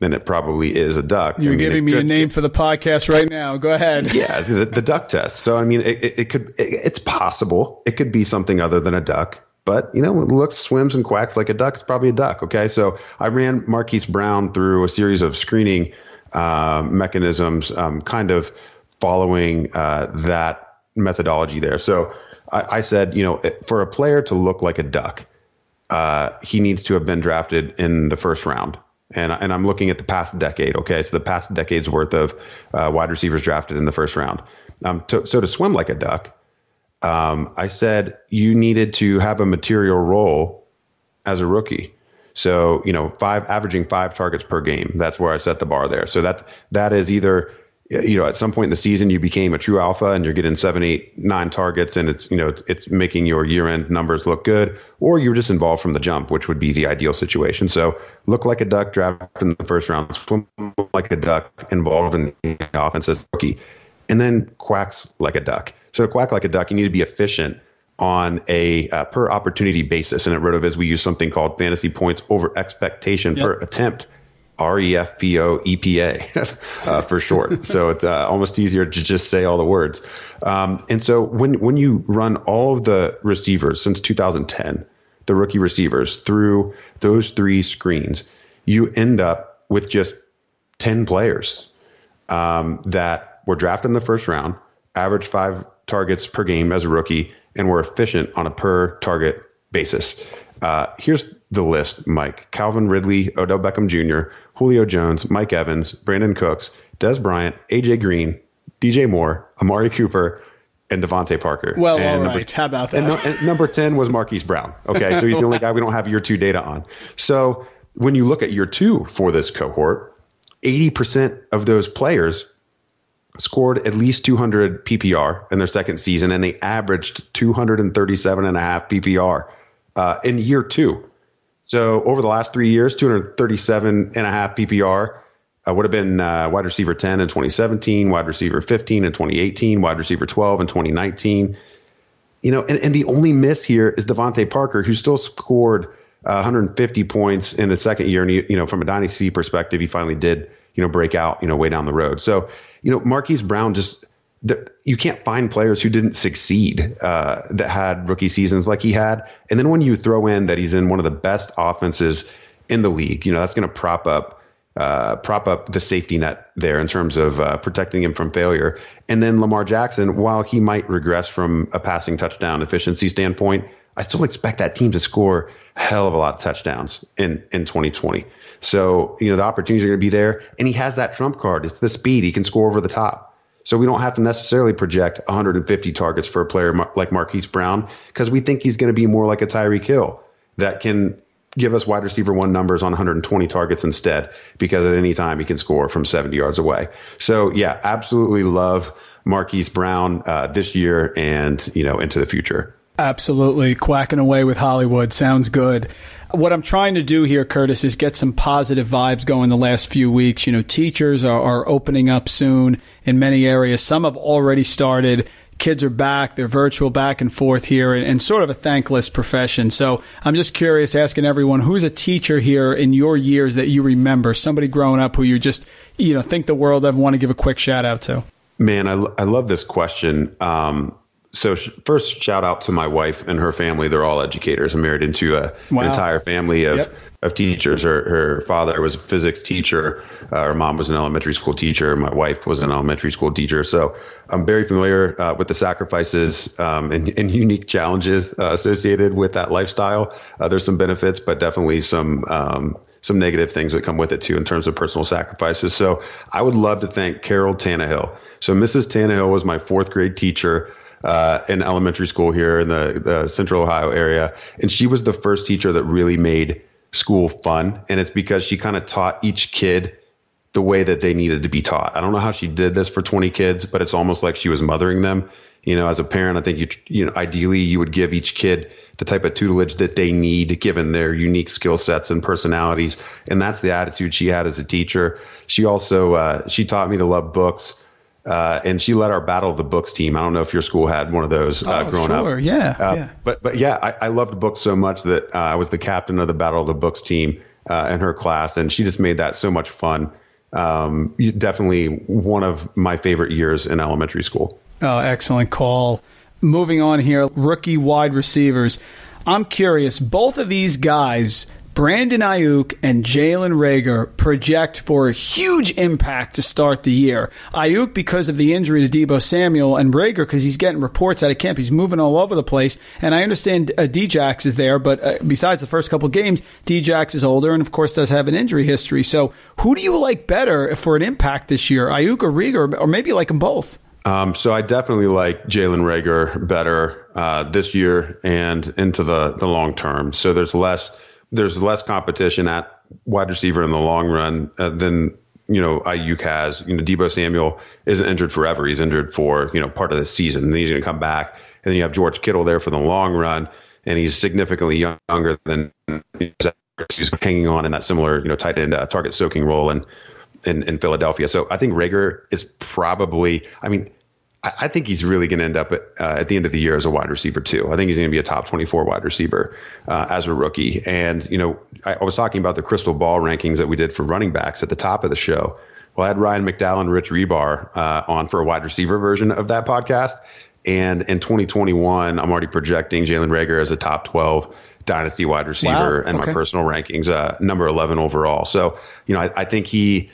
then it probably is a duck. You're I mean, giving me could, a name for the podcast right now. Go ahead. <laughs> Yeah, the, the duck test. So I mean, it, it, it could, it, it's possible. It could be something other than a duck, but you know, it looks, swims, and quacks like a duck. It's probably a duck. Okay, so I ran Marquise Brown through a series of screening uh, mechanisms, um, kind of following uh, that methodology there. So I, I, said, you know, for a player to look like a duck, uh, he needs to have been drafted in the first round and and I'm looking at the past decade. Okay, so the past decade's worth of uh, wide receivers drafted in the first round. Um, to, so to swim like a duck, um, I said you needed to have a material role as a rookie. So you know, five averaging five targets per game. That's where I set the bar there. So that that is either you know, at some point in the season, you became a true alpha and you're getting seven, eight, nine targets, and it's you know it's, it's making your year-end numbers look good, or you're just involved from the jump, which would be the ideal situation. So look like a duck, draft in the first round, swim like a duck, involved in the offense as rookie, and then quacks like a duck. So quack like a duck, you need to be efficient on a uh, per opportunity basis. And at RotoViz, we use something called fantasy points over expectation yep. per attempt. R F P O P A <laughs> uh, for short. so it's uh, almost easier to just say all the words. Um, and so when when you run all of the receivers since 2010, the rookie receivers through those three screens, you end up with just 10 players um, that were drafted in the first round, averaged five targets per game as a rookie, and were efficient on a per target basis. Uh, here's the list, Mike. Calvin Ridley, Odell Beckham Jr., Julio Jones, Mike Evans, Brandin Cooks, Dez Bryant, AJ Green, DJ Moore, Amari Cooper, and DeVante Parker. Well, and all right. Number, How about that? And, no, and number 10 was Marquise Brown. Okay. So he's the only <laughs> guy we don't have year two data on. So when you look at year two for this cohort, 80% of those players scored at least 200 PPR in their second season, and they averaged 237 and a half PPR uh, in year two. So over the last three years, 237 and a half PPR uh, would have been uh, wide receiver 10 in 2017, wide receiver 15 in 2018, wide receiver 12 in 2019. You know, and, and the only miss here is DeVante Parker, who still scored uh, 150 points in his second year. And, he, you know, from a dynasty perspective, he finally did, you know, break out, you know, way down the road. So, you know, Marquise Brown just the, you can't find players who didn't succeed uh, that had rookie seasons like he had. And then when you throw in that he's in one of the best offenses in the league, you know that's going to prop up uh, prop up the safety net there in terms of uh, protecting him from failure. And then Lamar Jackson, while he might regress from a passing touchdown efficiency standpoint, I still expect that team to score a hell of a lot of touchdowns in in 2020. So you know the opportunities are going to be there, and he has that trump card. It's the speed; he can score over the top. So we don't have to necessarily project 150 targets for a player like Marquise Brown because we think he's going to be more like a Tyreek Hill that can give us wide receiver one numbers on 120 targets instead because at any time he can score from 70 yards away. So yeah, absolutely love Marquise Brown uh, this year and you know into the future. Absolutely, quacking away with Hollywood sounds good. What I'm trying to do here, Curtis, is get some positive vibes going the last few weeks. You know, teachers are, are opening up soon in many areas. Some have already started kids are back, they're virtual back and forth here, and, and, sort of a thankless profession. So I'm just curious, asking everyone, who's a teacher here in your years that you remember, somebody growing up who you just, you know, think the world of, want to give a quick shout out to? Man, I, I love this question. Um, so sh- first, shout out to my wife and her family. They're all educators. I'm married into a, wow. an entire family of yep of teachers. Her, her father was a physics teacher. Uh, her mom was an elementary school teacher. My wife was an elementary school teacher. So I'm very familiar uh, with the sacrifices um, and, and, unique challenges uh, associated with that lifestyle. Uh, there's some benefits, but definitely some um, some negative things that come with it too in terms of personal sacrifices. So I would love to thank Carol Tannehill. So Mrs. Tannehill was my fourth grade teacher. Uh, in elementary school here in the, the central Ohio area. And she was the first teacher that really made school fun. And it's because she kind of taught each kid the way that they needed to be taught. I don't know how she did this for 20 kids, but it's almost like she was mothering them. You know, as a parent, I think you, you know, ideally you would give each kid the type of tutelage that they need given their unique skill sets and personalities. And that's the attitude she had as a teacher. She also, uh, she taught me to love books. Uh, and she led our Battle of the Books team. I don't know if your school had one of those uh, oh, growing sure. up. Yeah, uh, yeah. But but yeah, I, I loved books so much that uh, I was the captain of the Battle of the Books team uh, in her class, and she just made that so much fun. Um, definitely one of my favorite years in elementary school. Oh, excellent call. Moving on here, rookie wide receivers. I'm curious. Both of these guys Brandon Aiyuk and Jalen Reagor project for a huge impact to start the year. Aiyuk because of the injury to Deebo Samuel, and Reagor because he's getting reports out of camp. He's moving all over the place. And I understand uh, Djax is there, but uh, besides the first couple games, Djax is older and, of course, does have an injury history. So who do you like better for an impact this year, Aiyuk or Reagor, or maybe like them both? Um, so I definitely like Jalen Reagor better uh, this year and into the, the long term. So there's less – there's less competition at wide receiver in the long run uh, than you know Aiyuk has. You know, Deebo Samuel isn't injured forever. He's injured for you know part of the season, and he's going to come back. And then you have George Kittle there for the long run, and he's significantly younger than he's hanging on in that similar you know tight end uh, target soaking role in, in in Philadelphia. So I think Reagor is probably. I mean, I think he's really going to end up at, uh, at the end of the year as a wide receiver too. I think he's going to be a top 24 wide receiver uh, as a rookie. And you know, I, I, was talking about the crystal ball rankings that we did for running backs at the top of the show. Well, I had Ryan McDowell and Rich Hribar uh, on for a wide receiver version of that podcast. And in 2021, I'm already projecting Jalen Reagor as a top 12 dynasty wide receiver wow. and okay. my personal rankings, uh, number 11 overall. So, you know, I, I think he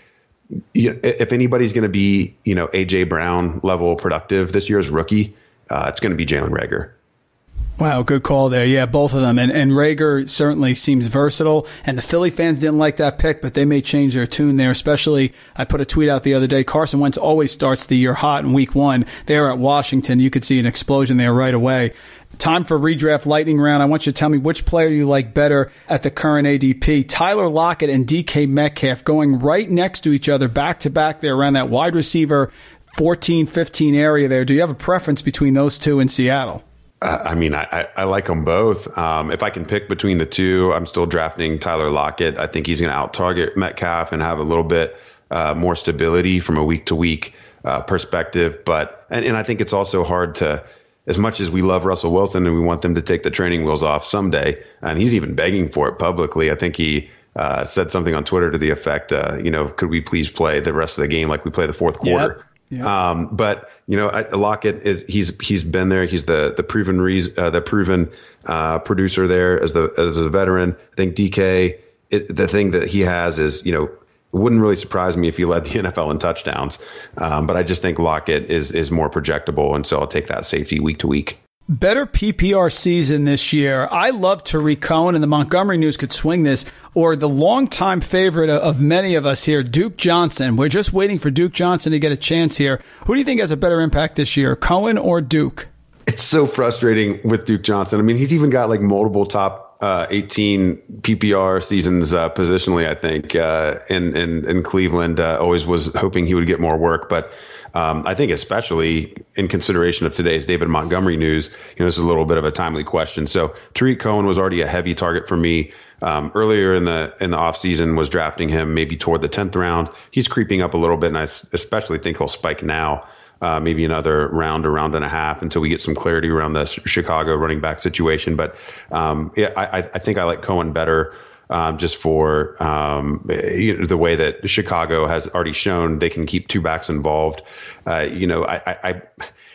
if anybody's going to be, you know, AJ Brown level productive this year as rookie, uh, it's going to be Jalen Reagor. Wow, good call there. Yeah, both of them. And, and Reagor certainly seems versatile. And the Philly fans didn't like that pick, but they may change their tune there. Especially, I put a tweet out the other day. Carson Wentz always starts the year hot in week one. There at Washington, you could see an explosion there right away. Time for redraft lightning round. I want you to tell me which player you like better at the current ADP. Tyler Lockett and DK Metcalf going right next to each other, back to back there around that wide receiver 14, 15 area there. Do you have a preference between those two in Seattle? I mean, I, I like them both. Um, if I can pick between the two, I'm still drafting Tyler Lockett. I think he's going to out target Metcalf and have a little bit uh, more stability from a week to week perspective. But and, and I think it's also hard to as much as we love Russell Wilson and we want them to take the training wheels off someday, and he's even begging for it publicly. I think he uh, said something on Twitter to the effect, uh, you know, could we please play the rest of the game like we play the fourth quarter? Yep. Yep. Um, but you know, Lockett is he's he's been there. He's the the proven re- uh, the proven uh, producer there as the as a veteran. I think DK. It, the thing that he has is you know it wouldn't really surprise me if he led the <laughs> NFL in touchdowns. Um, but I just think Lockett is is more projectable, and so I'll take that safety week to week. Better PPR season this year. I love Tarik Cohen, and the Montgomery News could swing this, or the longtime favorite of many of us here, Duke Johnson. We're just waiting for Duke Johnson to get a chance here. Who do you think has a better impact this year, Cohen or Duke? It's so frustrating with Duke Johnson. I mean, he's even got like multiple top uh, 18 PPR seasons uh, positionally. I think uh, in, in in Cleveland, uh, always was hoping he would get more work, but. Um, I think, especially in consideration of today's David Montgomery news, you know, this is a little bit of a timely question. So, Tarik Cohen was already a heavy target for me um, earlier in the in the offseason was drafting him maybe toward the 10th round. He's creeping up a little bit, and I especially think he'll spike now uh, maybe another round or round and a half until we get some clarity around the Chicago running back situation. But um, yeah, I, I think I like Cohen better. Um, just for um, you know, the way that Chicago has already shown they can keep two backs involved. Uh, you know, I, I, I,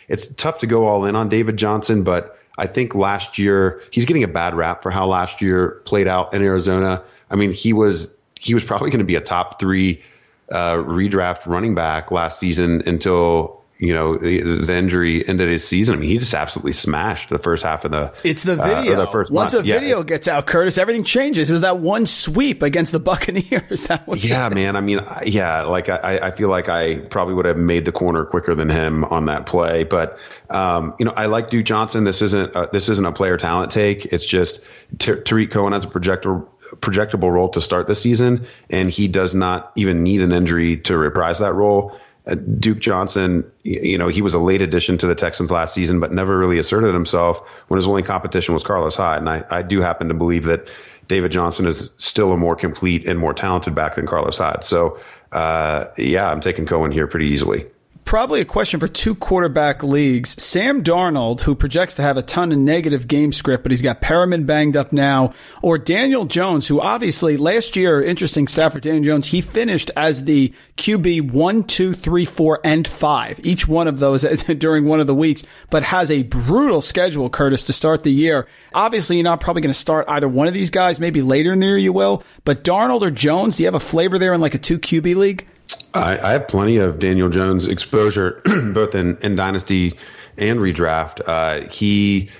it's tough to go all in on David Johnson, but I think last year he's getting a bad rap for how last year played out in Arizona. I mean, he was he was probably going to be a top three uh, redraft running back last season until you know the, the, injury ended his season. I mean, he just absolutely smashed the first half of the. It's the uh, video. Uh, the first Once month. a yeah. video gets out, Curtis, everything changes. It was that one sweep against the <laughs> Buccaneers. That was yeah, it. man. I mean, yeah, like I, I feel like I probably would have made the corner quicker than him on that play, but um, you know, I like Duke Johnson. This isn't a, this isn't a player talent take. It's just Tarik Cohen has a projector, projectable role to start the season, and he does not even need an injury to reprise that role. Uh, Duke Johnson, you know, he was a late addition to the Texans last season, but never really asserted himself when his only competition was Carlos Hyde. And I, I do happen to believe that David Johnson is still a more complete and more talented back than Carlos Hyde. So, uh, yeah, I'm taking Cohen here pretty easily probably a question for two quarterback leagues. Sam Darnold, who projects to have a ton of negative game script, but he's got Perriman banged up now, or Daniel Jones, who obviously last year, interesting stat for Daniel Jones, he finished as the QB one, two, three, four, and five, each one of those <laughs> during one of the weeks, but has a brutal schedule, Curtis, to start the year. Obviously, you're not probably going to start either one of these guys. Maybe later in the year you will, but Darnold or Jones, do you have a flavor there in like a two QB league? I, I have plenty of Daniel Jones exposure, <clears throat> both in, in dynasty and redraft. Uh, he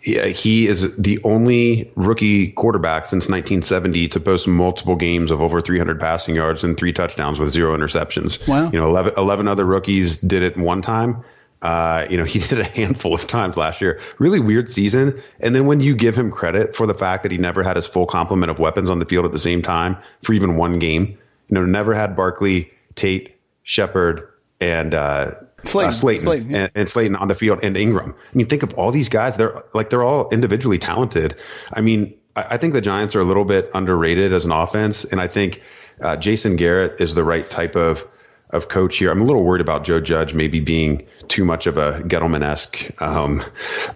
he is the only rookie quarterback since 1970 to post multiple games of over 300 passing yards and three touchdowns with zero interceptions. Wow. You know, 11, 11 other rookies did it one time. Uh, you know, <laughs> he did it a handful of times last year. Really weird season. And then when you give him credit for the fact that he never had his full complement of weapons on the field at the same time for even one game, you know, never had Barkley, Tate, Shepard, and uh, Slayton, uh, Slayton, Slayton yeah. and, and, Slayton on the field, and Engram. I mean, think of all these guys. They're like they're all individually talented. I mean, I, I think the Giants are a little bit underrated as an offense, and I think uh, Jason Garrett is the right type of of coach here. I'm a little worried about Joe Judge maybe being too much of a Gettleman esque um,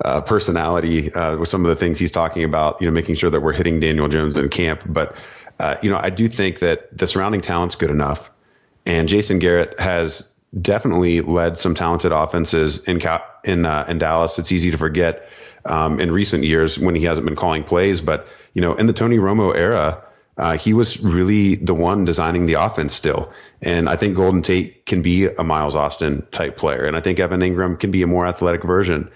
uh, personality uh, with some of the things he's talking about. You know, making sure that we're hitting Daniel Jones in camp, but. Uh, you know, I do think that the surrounding talent's good enough. And Jason Garrett has definitely led some talented offenses in in uh, in Dallas. It's easy to forget um, in recent years when he hasn't been calling plays, but you know, in the Tony Romo era, uh, he was really the one designing the offense still. And I think Golden Tate can be a Miles Austin type player, and I think Evan Engram can be a more athletic version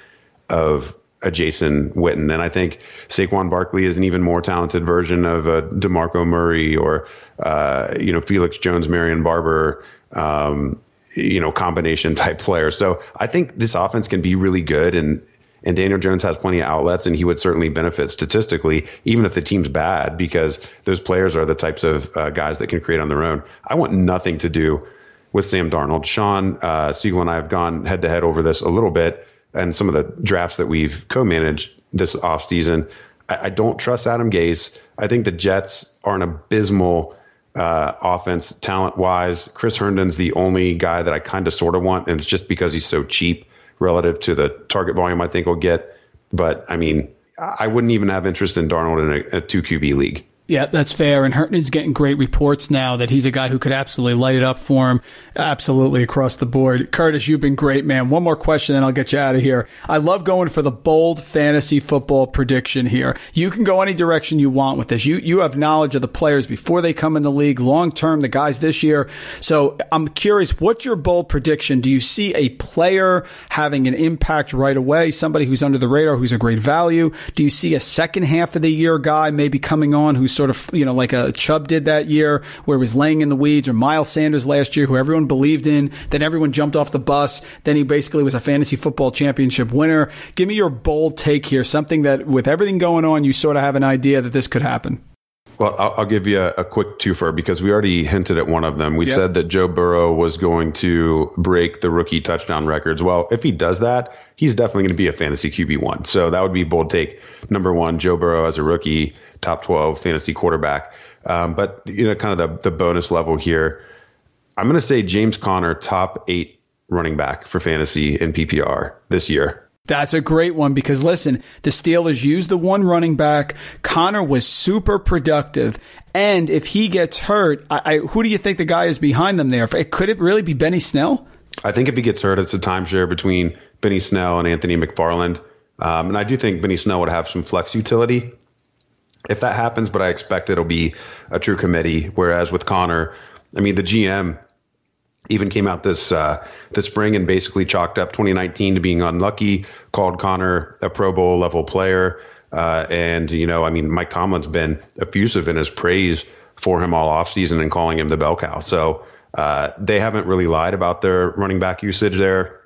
of a Jason Witten. And I think Saquon Barkley is an even more talented version of a DeMarco Murray or, uh, you know, Felix Jones, Marion Barber, um, you know, combination <laughs> type player. So I think this offense can be really good. And, and Daniel Jones has plenty of outlets, and he would certainly benefit statistically, even if the team's bad, because those players are the types of uh, guys that can create on their own. I want nothing to do with Sam Darnold. Sean uh, Siegele and I have gone head to head over this a little bit and some of the drafts that we've co-managed this offseason, I, I don't trust Adam Gase. I think the Jets are an abysmal uh, offense talent wise. Chris Herndon's the only guy that I kind of sort of want, and it's just because he's so cheap relative to the target volume I think we'll get. But I mean, I wouldn't even have interest in Darnold in a, a two QB league. Yeah, that's fair. And Herndon's getting great reports now that he's a guy who could absolutely light it up for him, absolutely across the board. Curtis, you've been great, man. One more question, then I'll get you out of here. I love going for the bold fantasy football prediction here. You can go any direction you want with this. You you have knowledge of the players before they come in the league, long term, the guys this year. So I'm curious, what's your bold prediction? Do you see a player having an impact right away? Somebody who's under the radar, who's a great value? Do you see a second half of the year guy maybe coming on who's sort of, you know, like a Chubb did that year where he was laying in the weeds or Miles Sanders last year, who everyone believed in. Then everyone jumped off the bus. Then he basically was a fantasy football championship winner. Give me your bold take here, something that with everything going on, you sort of have an idea that this could happen. Well, I'll, I'll give you a, a, quick twofer because we already hinted at one of them. We yep. said that Joe Burrow was going to break the rookie touchdown records. Well, if he does that, he's definitely going to be a fantasy QB one. So that would be bold take number one. Joe Burrow as a rookie, top twelve fantasy quarterback. Um, but you know, kind of the the bonus level here. I'm going to say James Conner, top eight running back for fantasy in PPR this year. That's a great one because listen, the Steelers used the one running back. Conner was super productive. And if he gets hurt, I, I, who do you think the guy is behind them there? Could it really be Benny Snell? I think if he gets hurt, it's a timeshare between Benny Snell and Anthony McFarland. Um, and I do think Benny Snell would have some flex utility if that happens, but I expect it'll be a true committee. Whereas with Conner, I mean, the GM even came out this uh, this spring and basically chalked up 2019 to being unlucky, called Conner a Pro Bowl level player. Uh, and, you know, I mean, Mike Tomlin's been effusive in his praise for him all offseason and calling him the bell cow. So uh, they haven't really lied about their running back usage there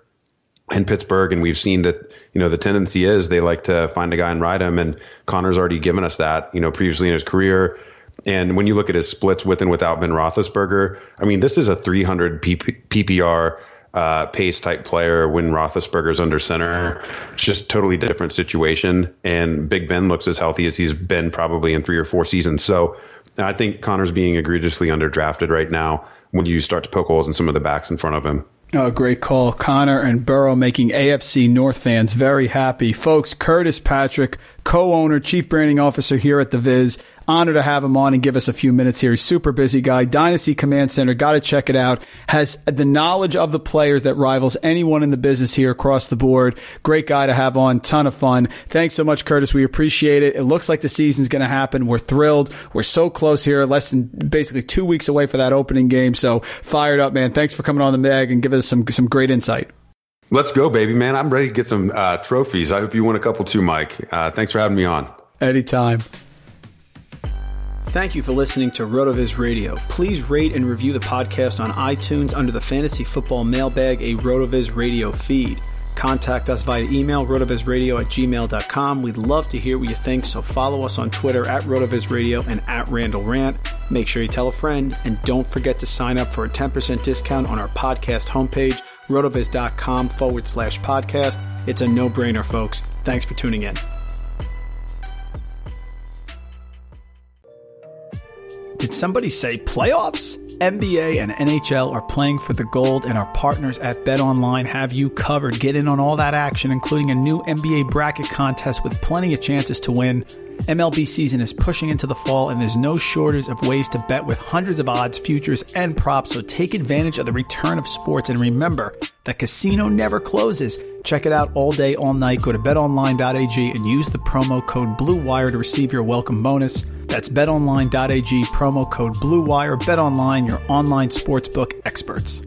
in Pittsburgh. And we've seen that, you know, the tendency is they like to find a guy and ride him. And Conner's already given us that, you know, previously in his career. And when you look at his splits with and without Ben Roethlisberger, I mean, this is a 300 PPR uh, pace type player when Roethlisberger's under center. It's just totally different situation. And Big Ben looks as healthy as he's been probably in three or four seasons. So I think Conner's being egregiously underdrafted right now when you start to poke holes in some of the backs in front of him. Oh, great call. Connor and Burrow making AFC North fans very happy. Folks, Curtis Patrick, co owner, chief branding officer here at The Viz. Honor to have him on and give us a few minutes here. He's super busy guy. Dynasty Command Center, got to check it out. Has the knowledge of the players that rivals anyone in the business here across the board. Great guy to have on. Ton of fun. Thanks so much, Curtis. We appreciate it. It looks like the season's going to happen. We're thrilled. We're so close here, less than basically two weeks away for that opening game. So fired up, man. Thanks for coming on the mag and give us some some great insight. Let's go, baby, man. I'm ready to get some uh, trophies. I hope you win a couple too, Mike. Uh, thanks for having me on. Anytime. Thank you for listening to RotoViz Radio. Please rate and review the podcast on iTunes under the Fantasy Football Mailbag, a RotoViz Radio feed. Contact us via email, rotovizradio at gmail.com. We'd love to hear what you think, so follow us on Twitter at RotoVizRadio and at Randall Rant. Make sure you tell a friend, and don't forget to sign up for a 10% discount on our podcast homepage, rotoviz.com forward slash podcast. It's a no brainer, folks. Thanks for tuning in. Did somebody say playoffs? NBA and NHL are playing for the gold, and our partners at BetOnline have you covered. Get in on all that action, including a new NBA bracket contest with plenty of chances to win. MLB season is pushing into the fall, and there's no shortage of ways to bet with hundreds of odds, futures, and props. So take advantage of the return of sports, and remember that casino never closes. Check it out all day, all night. Go to betonline.ag and use the promo code BLUEWIRE to receive your welcome bonus. That's betonline.ag, promo code BLUEWIRE. BetOnline, your online sportsbook experts.